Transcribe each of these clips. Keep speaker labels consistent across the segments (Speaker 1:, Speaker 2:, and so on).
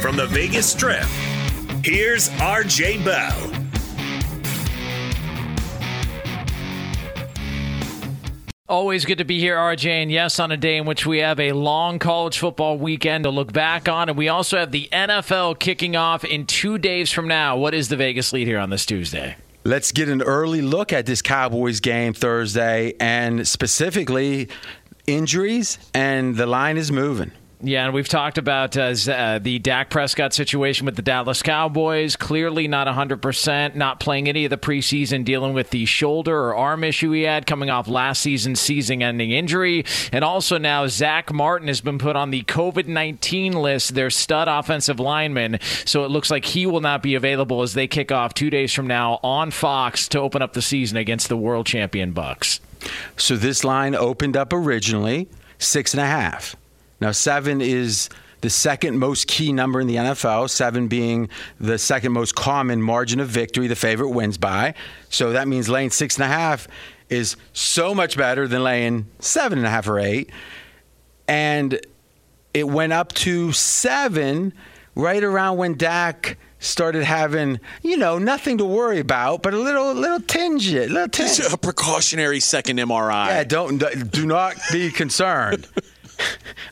Speaker 1: From the Vegas Strip, here's RJ Bell.
Speaker 2: Always good to be here, RJ. And yes, on a day in which we have a long college football weekend to look back on. And we also have the NFL kicking off in two days from now. What is the Vegas lead here on this Tuesday?
Speaker 3: Let's get an early look at this Cowboys game Thursday and specifically injuries, and the line is moving.
Speaker 2: Yeah, and we've talked about uh, uh, the Dak Prescott situation with the Dallas Cowboys. Clearly not 100%, not playing any of the preseason, dealing with the shoulder or arm issue he had coming off last season's season ending injury. And also now, Zach Martin has been put on the COVID 19 list, their stud offensive lineman. So it looks like he will not be available as they kick off two days from now on Fox to open up the season against the world champion Bucks.
Speaker 3: So this line opened up originally six and a half. Now, seven is the second most key number in the NFL, seven being the second most common margin of victory, the favorite wins by. So that means laying six and a half is so much better than laying seven and a half or eight. And it went up to seven right around when Dak started having, you know, nothing to worry about, but a little little tinge, a little tinge.
Speaker 4: Just a precautionary second MRI.
Speaker 3: Yeah, don't do not be concerned.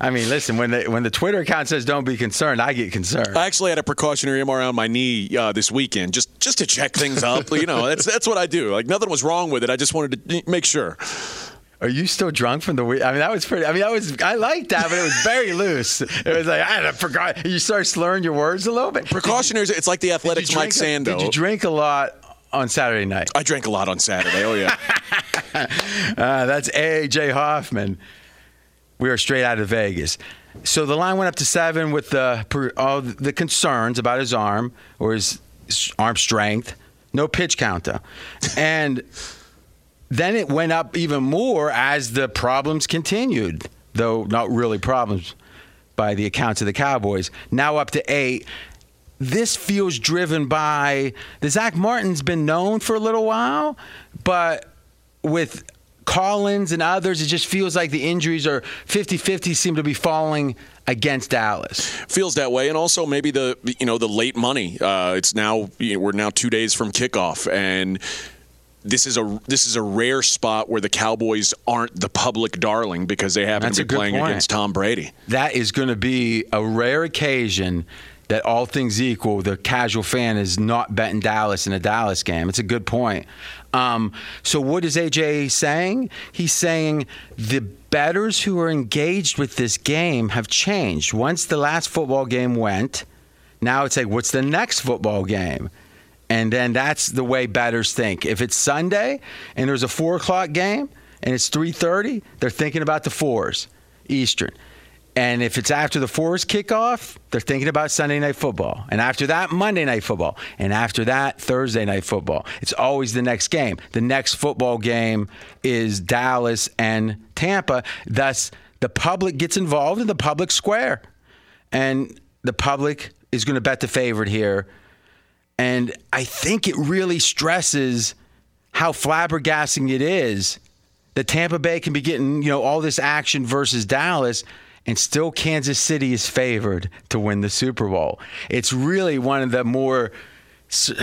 Speaker 3: I mean, listen, when the when the Twitter account says "Don't be concerned," I get concerned.
Speaker 4: I actually had a precautionary MRI on my knee uh, this weekend, just just to check things up. you know, that's that's what I do. Like nothing was wrong with it. I just wanted to make sure.
Speaker 3: Are you still drunk from the week? I mean, that was pretty. I mean, that was I liked that, but it was very loose. It was like I forgot. You start slurring your words a little bit.
Speaker 4: Precautionary. It's like the Athletic's Mike Sando.
Speaker 3: Did you drink a lot on Saturday night?
Speaker 4: I drank a lot on Saturday. Oh yeah.
Speaker 3: Uh, that's AJ Hoffman. We are straight out of Vegas. So the line went up to seven with the all the concerns about his arm or his arm strength. No pitch count though, and then it went up even more as the problems continued, though not really problems by the accounts of the Cowboys. Now up to eight. This feels driven by the Zach Martin's been known for a little while, but with Collins and others, it just feels like the injuries are 50 50 seem to be falling against Dallas.
Speaker 4: feels that way, and also maybe the you know the late money. Uh, it's now you know, we're now two days from kickoff, and this is a this is a rare spot where the Cowboys aren't the public darling because they happen
Speaker 3: That's
Speaker 4: to be playing
Speaker 3: point.
Speaker 4: against Tom Brady.
Speaker 3: That is going to be a rare occasion that all things equal, the casual fan is not betting Dallas in a Dallas game. It's a good point. Um, so, what is AJ saying? He's saying the bettors who are engaged with this game have changed. Once the last football game went, now it's like, what's the next football game? And then that's the way bettors think. If it's Sunday and there's a four o'clock game and it's three thirty, they're thinking about the fours, Eastern. And if it's after the fours kickoff, they're thinking about Sunday night football. And after that, Monday night football. And after that, Thursday night football. It's always the next game. The next football game is Dallas and Tampa. Thus, the public gets involved in the public square. And the public is going to bet the favorite here. And I think it really stresses how flabbergasting it is that Tampa Bay can be getting, you know, all this action versus Dallas and still Kansas City is favored to win the Super Bowl. It's really one of the more su-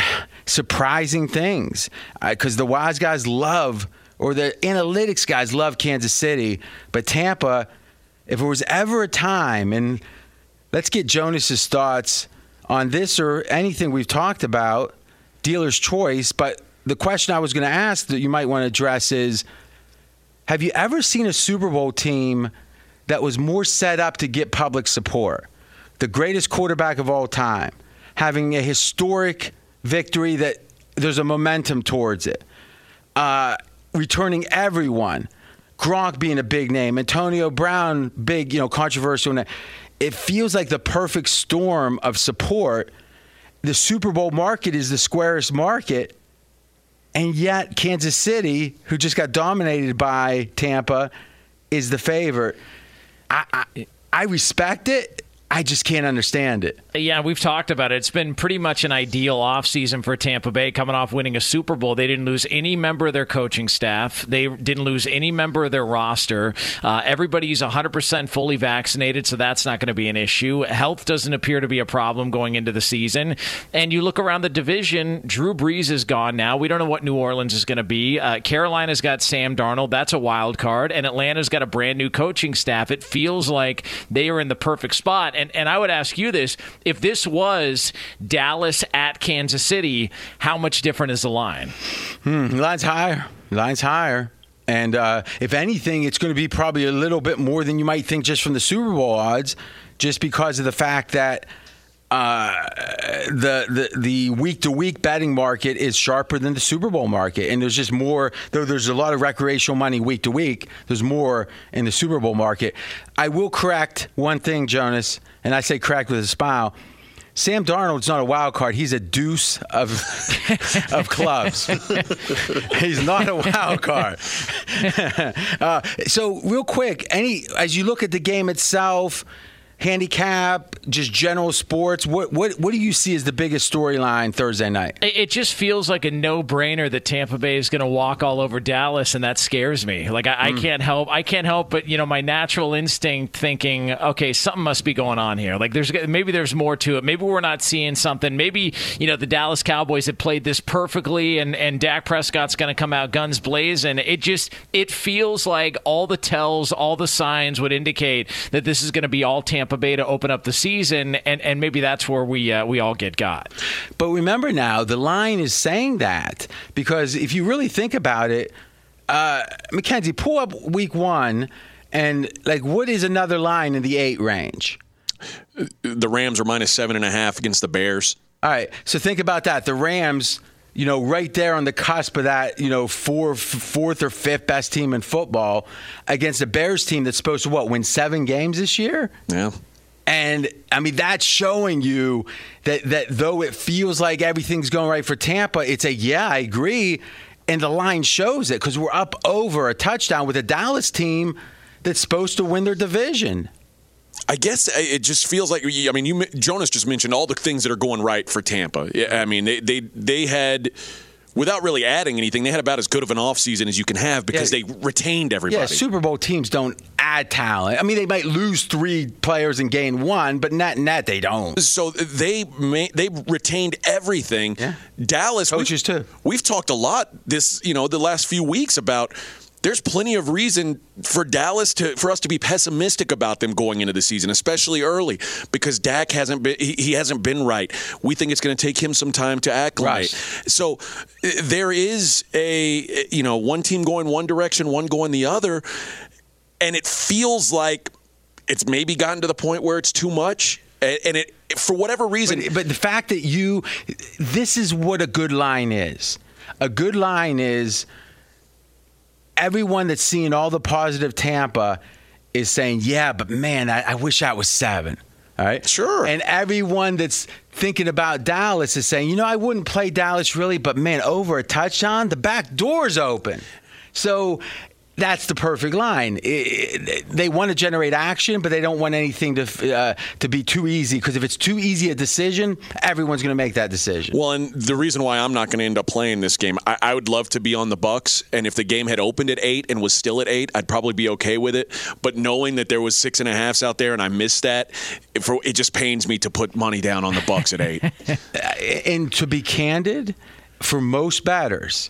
Speaker 3: surprising things uh, because the wise guys love or the analytics guys love Kansas City, but Tampa, if there was ever a time, and let's get Jonas's thoughts on this or anything we've talked about, dealer's choice. But the question I was going to ask that you might want to address is Have you ever seen a Super Bowl team that was more set up to get public support? The greatest quarterback of all time, having a historic victory that there's a momentum towards it. uh, returning everyone. Gronk being a big name, Antonio Brown, big, you know, controversial. It feels like the perfect storm of support. The Super Bowl market is the squarest market, and yet Kansas City, who just got dominated by Tampa, is the favorite. I, I, respect it. I just can't understand it.
Speaker 2: Yeah, we've talked about it. It's been pretty much an ideal offseason for Tampa Bay coming off winning a Super Bowl. They didn't lose any member of their coaching staff, they didn't lose any member of their roster. Uh, everybody's 100% fully vaccinated, so that's not going to be an issue. Health doesn't appear to be a problem going into the season. And you look around the division, Drew Brees is gone now. We don't know what New Orleans is going to be. Uh, Carolina's got Sam Darnold. That's a wild card. And Atlanta's got a brand new coaching staff. It feels like they are in the perfect spot and and I would ask you this: if this was Dallas at Kansas City, how much different is the line?
Speaker 3: Hmm, line's higher. Line's higher. And uh, if anything, it's going to be probably a little bit more than you might think just from the Super Bowl odds, just because of the fact that uh, the the the week to week betting market is sharper than the Super Bowl market, and there's just more. Though there's a lot of recreational money week to week, there's more in the Super Bowl market. I will correct one thing, Jonas, and I say correct with a smile. Sam Darnold's not a wild card. He's a deuce of of clubs. He's not a wild card. uh, so, real quick, any as you look at the game itself, handicap, just general sports. What what what do you see as the biggest storyline Thursday night?
Speaker 2: It it just feels like a no-brainer that Tampa Bay is going to walk all over Dallas, and that scares me. Like I, I hmm. can't help, I can't help, but you know, my natural instinct thinking, okay, something must be going on here. Like there's maybe there's more to it. Maybe we're not seeing something. Maybe you know the Dallas Cowboys have played this perfectly, and and Dak Prescott's going to come out guns blazing. It just it feels like all the tells, all the signs would indicate that this is going to be all Tampa Bay to open up the season, and and maybe that's where we uh, we all get got.
Speaker 3: But remember now, the line is saying that because if you really think about it, uh, Mackenzie, pull up week one, and like, what is another line in the eight range?
Speaker 4: The Rams are minus seven and a half against the Bears.
Speaker 3: All right, so think about that. The Rams, you know, right there on the cusp of that, you know, four, fourth or fifth best team in football against a Bears team that's supposed to what win seven games this year.
Speaker 4: Yeah.
Speaker 3: And I mean, that's showing you that, that though it feels like everything's going right for Tampa, it's a yeah, I agree. And the line shows it because we're up over a touchdown with a Dallas team that's supposed to win their division.
Speaker 4: I guess uh, it just feels like I mean, you Jonas just mentioned all the things that are going right for Tampa. I mean, they they they had without really adding anything, they had about as good of an offseason as you can have because
Speaker 3: Yeah.
Speaker 4: they retained everybody.
Speaker 3: Yeah, Super Bowl teams don't add talent. I mean, they might lose three players and gain one, but net and net they don't.
Speaker 4: so they ma- they retained everything.
Speaker 3: Yeah.
Speaker 4: Dallas
Speaker 3: Coaches,
Speaker 4: we've,
Speaker 3: too.
Speaker 4: We've talked a lot this you know the last few weeks about. There's plenty of reason for Dallas to for us to be pessimistic about them going into the season, especially early, because Dak hasn't been he, he hasn't been right. We think it's going to take him some time to acclimate.
Speaker 3: Right.
Speaker 4: So uh, there is a you know one team going one direction, one going the other, and it feels like it's maybe gotten to the point where it's too much, and and it for whatever reason.
Speaker 3: But, but the fact that you, this is what a good line is. A good line is everyone that's seeing all the positive Tampa is saying, yeah, but man, I, I wish I was seven. All right.
Speaker 4: Sure.
Speaker 3: And everyone that's thinking about Dallas is saying, you know, I wouldn't play Dallas really, but man, over a touchdown, the back door's open. So that's the perfect line. It- it- they want to generate action, but they don't want anything to uh, to be too easy. Because if it's too easy a decision, everyone's going to make that decision.
Speaker 4: Well, and the reason why I'm not going to end up playing this game, I, I would love to be on the Bucks, and if the game had opened at eight and was still at eight, I'd probably be okay with it. But knowing that there was six and a halfs out there and I missed that, it, for, it just pains me to put money down on the Bucks at eight.
Speaker 3: and to be candid, for most batters,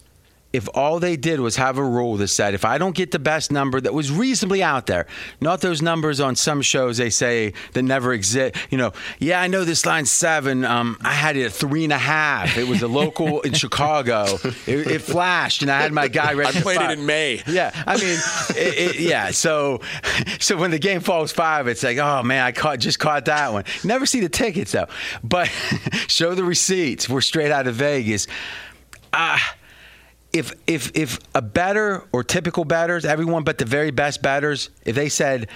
Speaker 3: if all they did was have a rule that said, if I don't get the best number that was reasonably out there, not those numbers on some shows they say that never exist, you know, yeah, I know this line seven. Um, I had it at three and a half. It was a local in Chicago. It, it flashed, and I had my guy ready.
Speaker 4: I played it in May.
Speaker 3: Yeah, I mean, it, it, yeah. So, so when the game falls five, it's like, oh man, I caught just caught that one. Never see the tickets though, but show the receipts. We're straight out of Vegas. Ah. If if if a bettor or typical batters, everyone but the very best batters, if they said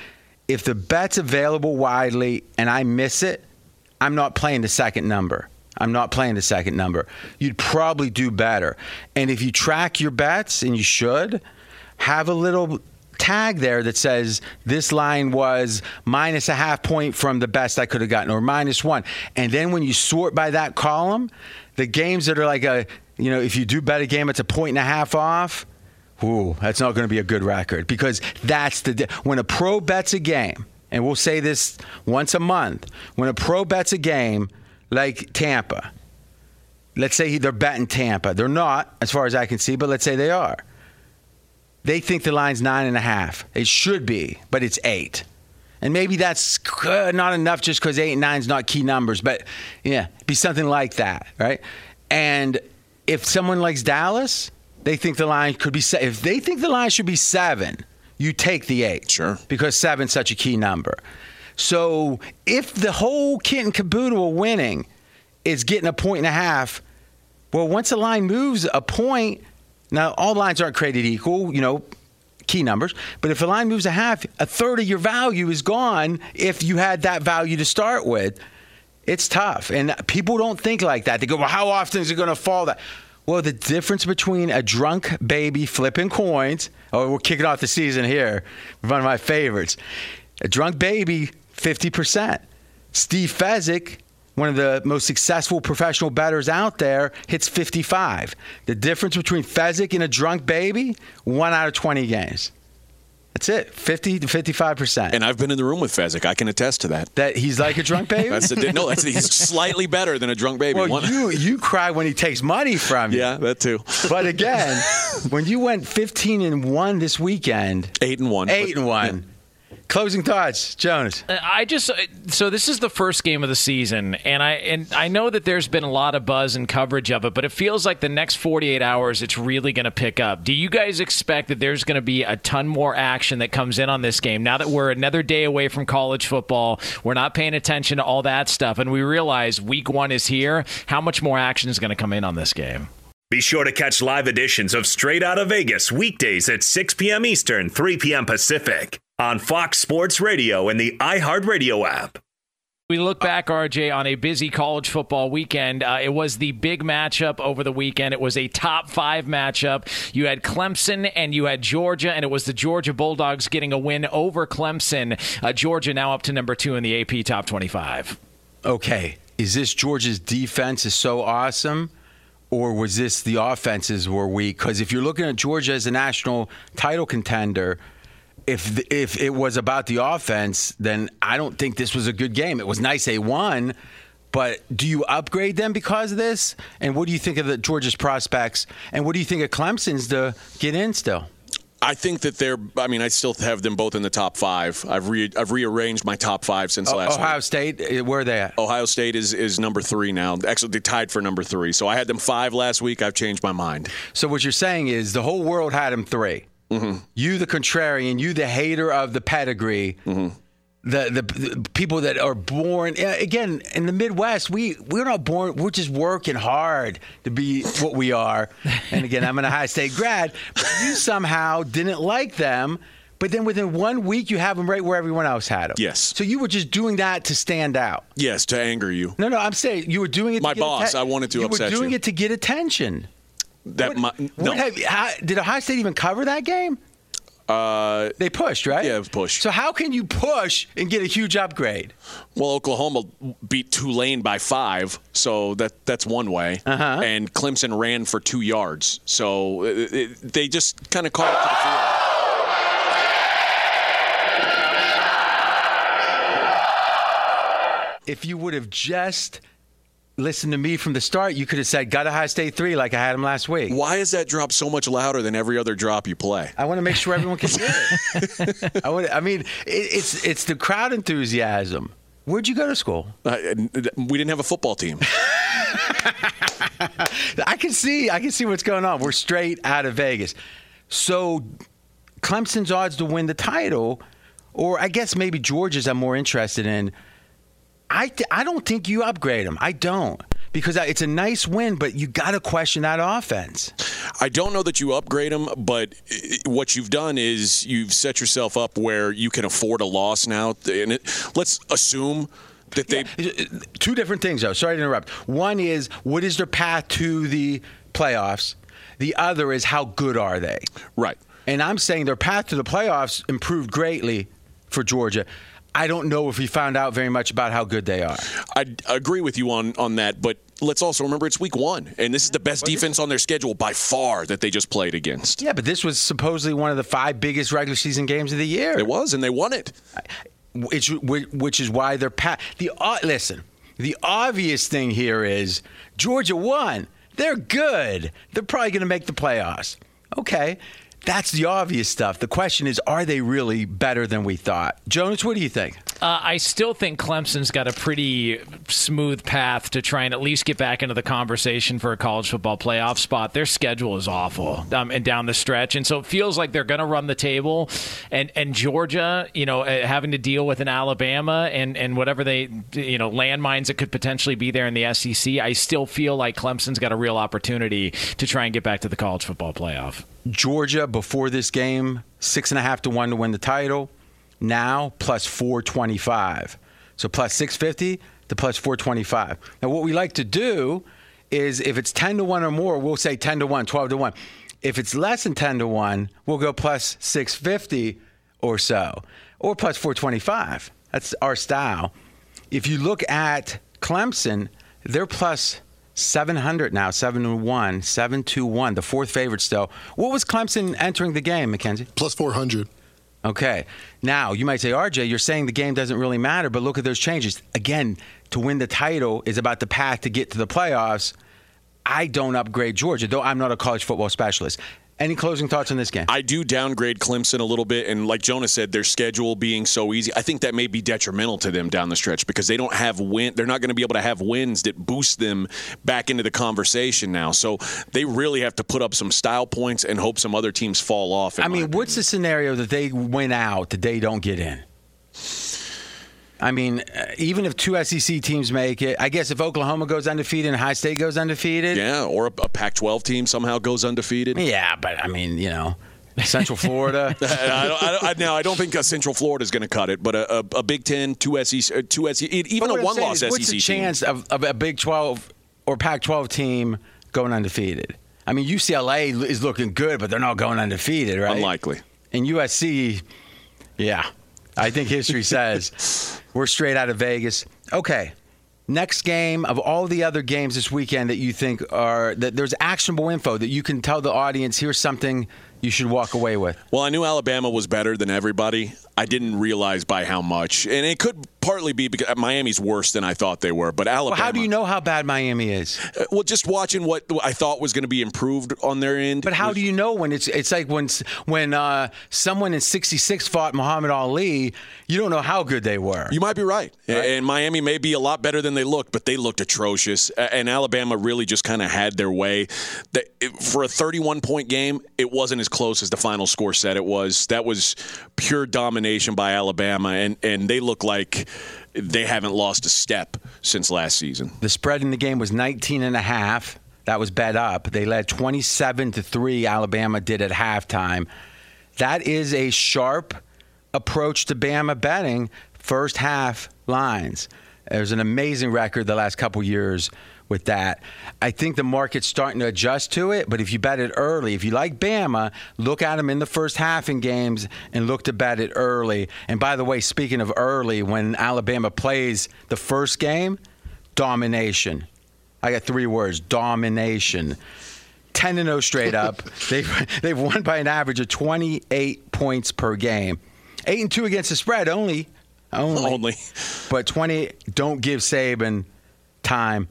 Speaker 3: if the bet's available widely and I miss it, I'm not playing the second number. I'm not playing the second number. You'd probably do better. And if you track your bets, and you should, have a little tag there that says this line was minus a half point from the best I could have gotten or minus one. And then when you sort by that column, the games that are like a, you know, if you do bet a game, it's a point and a half off. Ooh, that's not going to be a good record because that's the when a pro bets a game, and we'll say this once a month. When a pro bets a game like Tampa, let's say they're betting Tampa. They're not, as far as I can see, but let's say they are. They think the line's nine and a half. It should be, but it's eight. And maybe that's not enough just because eight and nine's not key numbers, but yeah, be something like that, right? And if someone likes Dallas, they think the line could be se- if they think the line should be seven, you take the eight,
Speaker 4: Sure.
Speaker 3: because seven's such a key number. So if the whole kit and caboodle of winning is getting a point and a half, well, once a line moves a point, now all lines aren't created equal, you know, key numbers, but if a line moves a half, a third of your value is gone if you had that value to start with. It's tough. And people don't think like that. They go, well, how often is it going to fall that? Well, the difference between a drunk baby flipping coins, oh, we're kicking off the season here, one of my favorites. A drunk baby, 50%. Steve Fezzik, one of the most successful professional bettors out there, hits 55. The difference between Fezzik and a drunk baby, one out of 20 games. That's it, 50 to 55%.
Speaker 4: And I've been in the room with Fezzik. I can attest to that.
Speaker 3: that he's like a drunk baby?
Speaker 4: That's the, no, that's he's slightly better than a drunk baby.
Speaker 3: well,
Speaker 4: One-
Speaker 3: you, you cry when he takes money from you.
Speaker 4: yeah, that too.
Speaker 3: But again, when you went 15 and 1 this weekend,
Speaker 4: Eight and one.
Speaker 3: 8 and 1. Closing thoughts, Jonas.
Speaker 2: Uh, I just uh, so this is the first game of the season, and I and I know that there's been a lot of buzz and coverage of it, but it feels like the next 48 hours it's really going to pick up. Do you guys expect that there's going to be a ton more action that comes in on this game now that we're another day away from college football? We're not paying attention to all that stuff, and we realize week one is here. How much more action is going to come in on this game?
Speaker 1: Be sure to catch live editions of Straight Outta Vegas weekdays at 6 p.m. Eastern, 3 p.m. Pacific on Fox Sports Radio and the iHeartRadio app.
Speaker 2: We look back, RJ, on a busy college football weekend. Uh, it was the big matchup over the weekend. It was a top five matchup. You had Clemson and you had Georgia, and it was the Georgia Bulldogs getting a win over Clemson. Uh, Georgia now up to number two in the AP top 25.
Speaker 3: Okay, is this Georgia's defense is so awesome, or was this the offenses were weak? Because if you're looking at Georgia as a national title contender, if the, if it was about the offense, then I don't think this was a good game. It was nice they won, but do you upgrade them because of this? And what do you think of the Georgia's prospects? And what do you think of Clemson's to get in still?
Speaker 4: I think that they're. I mean, I still have them both in the top five. I've re, I've rearranged my top five since last. Week.
Speaker 3: Ohio
Speaker 4: week.
Speaker 3: State, eh, where are they at?
Speaker 4: Ohio State is is number three now. Actually, they tied for number three. So I had them five last week. I've changed my mind.
Speaker 3: So what you're saying is the whole world had him 3 You, the contrarian, you, the hater of the pedigree, mm-hmm. the, the the people that are born again in the Midwest. We we're not born. We're just working hard to be what we are. And again, I'm an Ohio State grad. But you somehow didn't like them. But then within one week, you have them right where everyone else had them.
Speaker 4: Yes.
Speaker 3: So you were just doing that to stand out.
Speaker 4: Yes, to anger you.
Speaker 3: No, no, I'm saying you were doing it.
Speaker 4: My
Speaker 3: to get
Speaker 4: boss,
Speaker 3: atten-
Speaker 4: I wanted to
Speaker 3: you
Speaker 4: upset
Speaker 3: were doing
Speaker 4: you.
Speaker 3: it to get attention.
Speaker 4: That
Speaker 3: What-
Speaker 4: my, no.
Speaker 3: have- how- did Ohio State even cover that game?
Speaker 4: uh,
Speaker 3: They pushed, right?
Speaker 4: Yeah, pushed.
Speaker 3: So how can you push and get a huge upgrade?
Speaker 4: well, Oklahoma beat Tulane by five, so that that's one way.
Speaker 3: Uh-huh.
Speaker 4: And Clemson ran for two yards, so it, it, they just kind of caught up to the field.
Speaker 3: If you would have just listened to me from the start, you could have said, "Gotta High State three like I had them last week.
Speaker 4: Why is that drop so much louder than every other drop you play?
Speaker 3: I want to make sure everyone can hear it. I, want, I mean, it, it's it's the crowd enthusiasm. Where'd you go to school?
Speaker 4: Uh, we didn't have a football team.
Speaker 3: I can see I can see what's going on. We're straight out of Vegas. So Clemson's odds to win the title, or I guess maybe Georgia's I'm more interested in. I, th- I don't think you upgrade them. I don't. because it's a nice win, but you got to question that offense.
Speaker 4: I don't know that you upgrade them, but uh, what you've done is you've set yourself up where you can afford a loss now. And it, let's assume that they.
Speaker 3: Two different things, though. Sorry to interrupt. One is what is their path to the playoffs? The other is how good are they?
Speaker 4: Right.
Speaker 3: And I'm saying their path to the playoffs improved greatly for Georgia. I don't know if we found out very much about how good they are.
Speaker 4: I agree with you on, on that, but let's also remember it's week one, and this is the best defense on their schedule by far that they just played against.
Speaker 3: Yeah, but this was supposedly one of the five biggest regular season games of the year.
Speaker 4: It was, and they won it.
Speaker 3: which which is why they're pa- the uh, listen. The obvious thing here is Georgia won. They're good. They're probably going to make the playoffs. Okay. That's the obvious stuff. The question is, are they really better than we thought? Jonas, what do you think?
Speaker 2: Uh, I still think Clemson's got a pretty smooth path to try and at least get back into the conversation for a college football playoff spot. Their schedule is awful um, and down the stretch, and so it feels like they're going to run the table. And and Georgia, you know, uh, having to deal with an Alabama and and whatever they, you know, landmines that could potentially be there in the SEC. I still feel like Clemson's got a real opportunity to try and get back to the college football playoff.
Speaker 3: Georgia before this game, six and a half to one to win the title. Now plus 425. So plus 650 to plus 425. Now, what we like to do is if it's 10 to 1 or more, we'll say 10 to 1, 12 to 1. If it's less than 10 to 1, we'll go plus 650 or so, or plus 425. That's our style. If you look at Clemson, they're plus 700 now, 7 to 1, 7 to 1, the fourth favorite still. What was Clemson entering the game, Mackenzie?
Speaker 5: Plus 400.
Speaker 3: Okay. Now, you might say, RJ, you're saying the game doesn't really matter, but look at those changes. Again, to win the title is about the path to get to the playoffs. I don't upgrade Georgia, though I'm not a college football specialist. Any closing thoughts on this game?
Speaker 4: I do downgrade Clemson a little bit, and like Jonas said, their schedule being so easy, I think that may be detrimental to them down the stretch because they don't have win. They're not going to be able to have wins that boost them back into the conversation now. So they really have to put up some style points and hope some other teams fall off.
Speaker 3: I mean, what's the scenario that they win out that they don't get in? I mean, uh, even if two SEC teams make it, I guess if Oklahoma goes undefeated and Ohio State goes undefeated,
Speaker 4: Yeah, or a, a Pac-12 team somehow goes undefeated.
Speaker 3: yeah, but I mean, you know, Central Florida.
Speaker 4: I don't, I don't, I, now I don't think uh, Central Florida is going to cut it, but a, a, a Big Ten, two SEC, uh, two SEC, even a
Speaker 3: what I'm saying
Speaker 4: one-loss SEC
Speaker 3: What's the
Speaker 4: team.
Speaker 3: chance of, of a Big 12 or Pac 12 team going undefeated? I mean, UCLA is looking good, but they're not going undefeated, right?
Speaker 4: Unlikely.
Speaker 3: And USC, yeah, I think history says we're straight out of Vegas. Okay. Next game of all the other games this weekend that you think are that there's actionable info that you can tell the audience here's something you should walk away with.
Speaker 4: Well, I knew Alabama was better than everybody. I didn't realize by how much, and it could partly be because Miami's worse than I thought they were. But Alabama,
Speaker 3: Well, how do you know how bad Miami is?
Speaker 4: Uh, Well, just watching what I thought was going to be improved on their end.
Speaker 3: But how
Speaker 4: was-
Speaker 3: do you know when it's it's like when when uh, someone in '66 fought Muhammad Ali, you don't know how good they were.
Speaker 4: You might be right. And Miami may be a lot better than they looked, but they looked atrocious. And Alabama really just kind of had their way. That- For a 31 point game, it wasn't as close as the final score said it was. That was pure domination by Alabama, and, and they look like they haven't lost a step since last season.
Speaker 3: the spread in the game was 19 and a half. That was bet up. They led 27 to 3 Alabama did at halftime. That is a sharp approach to Bama betting first half lines. There's an amazing record the last couple years with that. I think the market's starting to adjust to it, but if you bet it early, if you like Bama, look at them in the first half in games and look to bet it early. And by the way, speaking of early, when Alabama plays the first game, domination. I got three words domination. 10 and 0 straight up. they've, they've won by an average of 28 points per game. 8 and 2 against the spread only. Only.
Speaker 4: Only.
Speaker 3: But 20 don't give Saban time.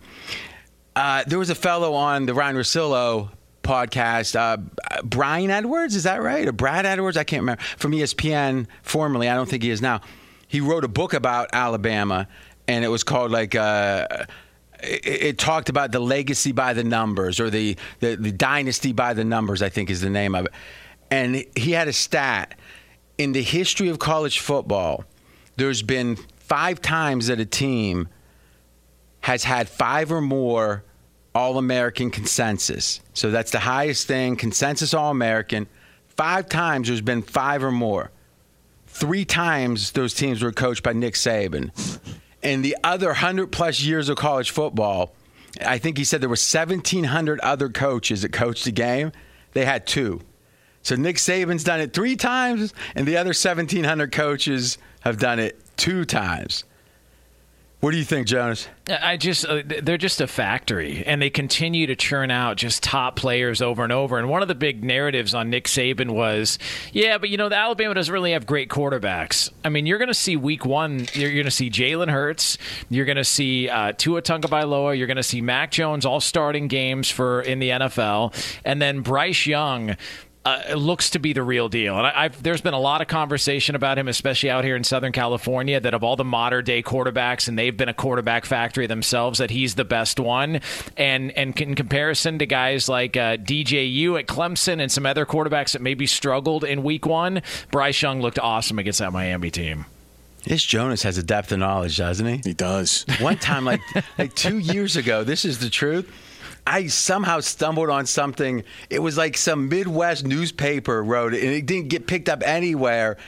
Speaker 3: Uh, there was a fellow on the Ryan Russillo podcast, uh, Brian Edwards, is that right? Or Brad Edwards? I can't remember. From ESPN, formerly. I don't think he is now. He wrote a book about Alabama, and it was called like. Uh, it, it talked about the legacy by the numbers or the, the, the dynasty by the numbers, I think is the name of it. And he had a stat. In the history of college football, there's been five times that a team has had five or more All American consensus. So that's the highest thing, consensus All American. Five times there's been five or more. Three times those teams were coached by Nick Saban. In the other 100 plus years of college football, I think he said there were 1,700 other coaches that coached the game. They had two. So Nick Saban's done it three times, and the other 1,700 coaches have done it two times. What do you think, Jonas?
Speaker 2: I just uh, they're just a factory, and they continue to churn out just top players over and over. And one of the big narratives on Nick Saban was, yeah, but you know, the Alabama doesn't really have great quarterbacks. I mean, you're going to see Week One, you're going to see Jalen Hurts, you're going to see uh, Tua Tagovailoa, you're going to see Mac Jones all starting games for in the NFL, and then Bryce Young uh, looks to be the real deal. And I, I've, there's been a lot of conversation about him, especially out here in Southern California, that of all the modern day quarterbacks, and they've been a quarterback factory themselves, that he's the best one. And and in comparison to guys like uh, DJU at Clemson and some other quarterbacks that maybe struggled in Week One, Bryce Young looked awesome against that Miami team.
Speaker 3: This Jonas has a depth of knowledge, doesn't he?
Speaker 4: He does.
Speaker 3: One time, like like two years ago, this is the truth. I somehow stumbled on something. It was like some Midwest newspaper wrote it, and it didn't get picked up anywhere.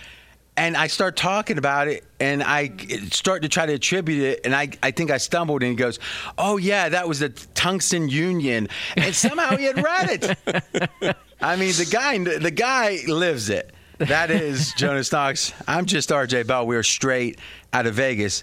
Speaker 3: And I start talking about it, and I start to try to attribute it, and I, I think I stumbled, and he goes, "Oh yeah, that was the Tungsten Union," and somehow he had read it. I mean, the guy, the guy lives it. That is Jonas Knox. I'm just RJ Bell. We are straight out of Vegas.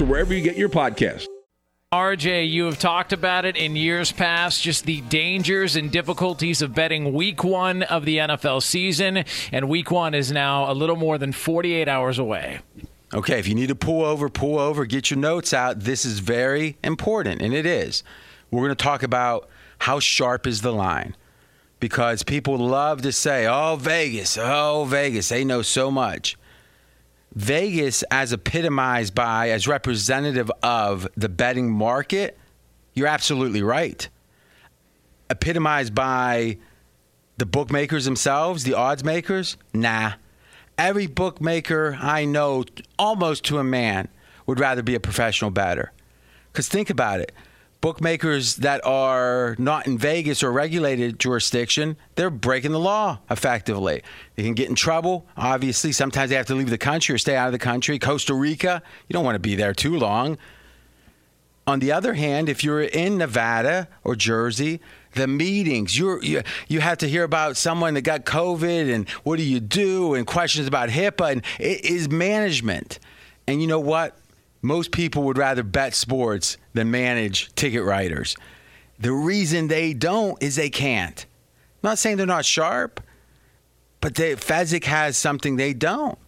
Speaker 5: or wherever you get your podcast.
Speaker 2: RJ, you have talked about it in years past, just the dangers and difficulties of betting week one of the NFL season. And week one is now a little more than 48 hours away.
Speaker 3: Okay, if you need to pull over, pull over, get your notes out. This is very important, and it is. We're going to talk about how sharp is the line because people love to say, oh, Vegas, oh, Vegas, they know so much. Vegas, as epitomized by, as representative of the betting market, you're absolutely right. Epitomized by the bookmakers themselves, the odds makers, nah. Every bookmaker I know, almost to a man, would rather be a professional batter. Because think about it bookmakers that are not in Vegas or regulated jurisdiction, they're breaking the law effectively. They can get in trouble. Obviously, sometimes they have to leave the country or stay out of the country. Costa Rica, you don't want to be there too long. On the other hand, if you're in Nevada or Jersey, the meetings you're, you you have to hear about someone that got COVID and what do you do and questions about HIPAA and it is management. And you know what? Most people would rather bet sports than manage ticket writers. The reason they don't is they can't. I'm not saying they're not sharp, but they, Fezzik has something they don't.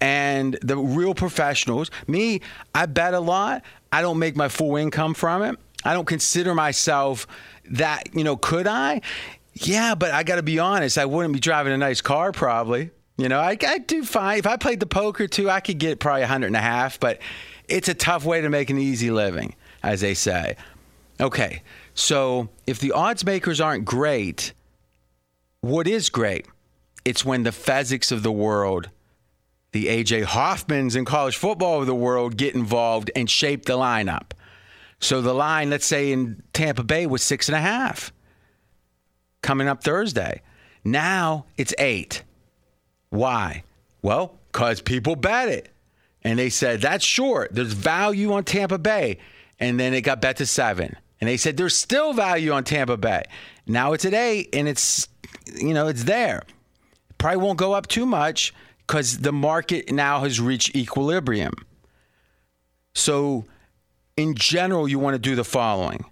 Speaker 3: And the real professionals, me, I bet a lot. I don't make my full income from it. I don't consider myself that, you know, could I? Yeah, but I got to be honest, I wouldn't be driving a nice car probably. You know, I, I do fine. If I played the poker too, I could get probably a hundred and a half, but it's a tough way to make an easy living, as they say. Okay, so if the odds makers aren't great, what is great? It's when the Fezzicks of the world, the AJ Hoffmans in college football of the world get involved and shape the lineup. So the line, let's say in Tampa Bay, was six and a half coming up Thursday. Now it's eight. Why? Well, because people bet it. And they said, that's short. There's value on Tampa Bay. And then it got bet to seven. And they said, there's still value on Tampa Bay. Now it's at eight and it's, you know, it's there. Probably won't go up too much because the market now has reached equilibrium. So in general, you want to do the following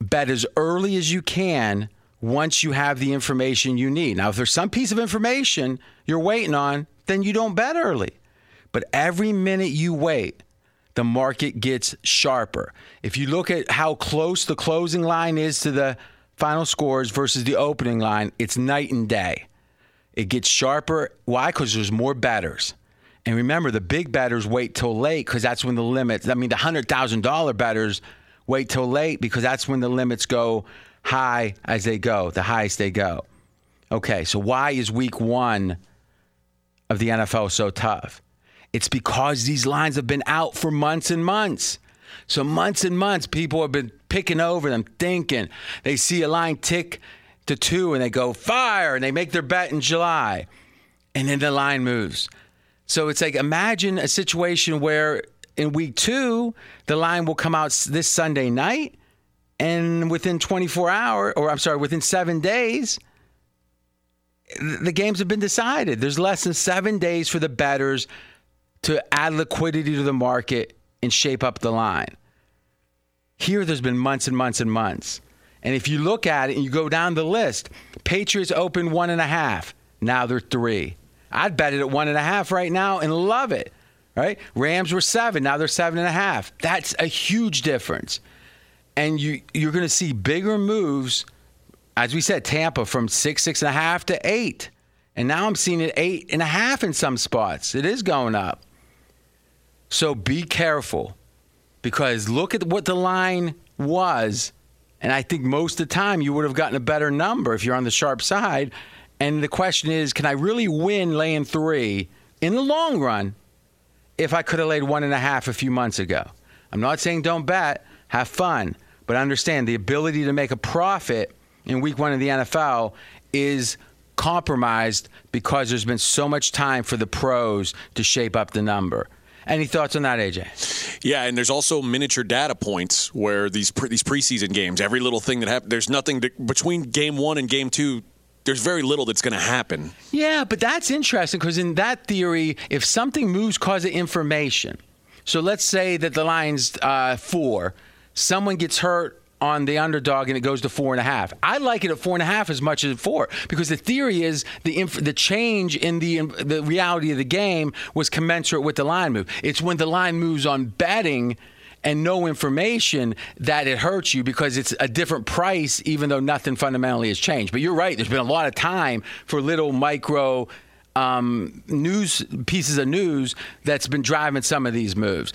Speaker 3: bet as early as you can once you have the information you need. Now, if there's some piece of information you're waiting on, then you don't bet early. But every minute you wait, the market gets sharper. If you look at how close the closing line is to the final scores versus the opening line, it's night and day. It gets sharper. Why? Because there's more bettors. And remember, the big bettors wait till late because that's when the limits, I mean, the $100,000 bettors wait till late because that's when the limits go high as they go, the highest they go. Okay, so why is week one of the NFL so tough? It's because these lines have been out for months and months. So, months and months, people have been picking over them, thinking they see a line tick to two and they go fire and they make their bet in July. And then the line moves. So, it's like imagine a situation where in week two, the line will come out this Sunday night. And within 24 hours, or I'm sorry, within seven days, the games have been decided. There's less than seven days for the bettors to add liquidity to the market and shape up the line. Here, there's been months and months and months. And if you look at it and you go down the list, Patriots open one and a half. Now they're three. I'd bet it at one and a half right now and love it. Right? Rams were seven. Now they're seven and a half. That's a huge difference. And you you're going to see bigger moves. As we said, Tampa from six, six and a half to eight. And now I'm seeing it eight and a half in some spots. It is going up. So be careful because look at what the line was. And I think most of the time you would have gotten a better number if you're on the sharp side. And the question is can I really win laying three in the long run if I could have laid one and a half a few months ago? I'm not saying don't bet, have fun, but understand the ability to make a profit in week one of the NFL is compromised because there's been so much time for the pros to shape up the number. Any thoughts on that, AJ?
Speaker 4: Yeah, and there's also miniature data points where these pre- these preseason games, every little thing that happens, there's nothing to, between game one and game two. There's very little that's going to happen.
Speaker 3: Yeah, but that's interesting because in that theory, if something moves cause of information, so let's say that the line's uh, four, someone gets hurt on the underdog and it goes to four and a half. I like it at four and a half as much as at four because the theory is the inf- the change in the the reality of the game was commensurate with the line move. It's when the line moves on betting and no information that it hurts you because it's a different price even though nothing fundamentally has changed. But you're right. There's been a lot of time for little micro um, news pieces of news that's been driving some of these moves.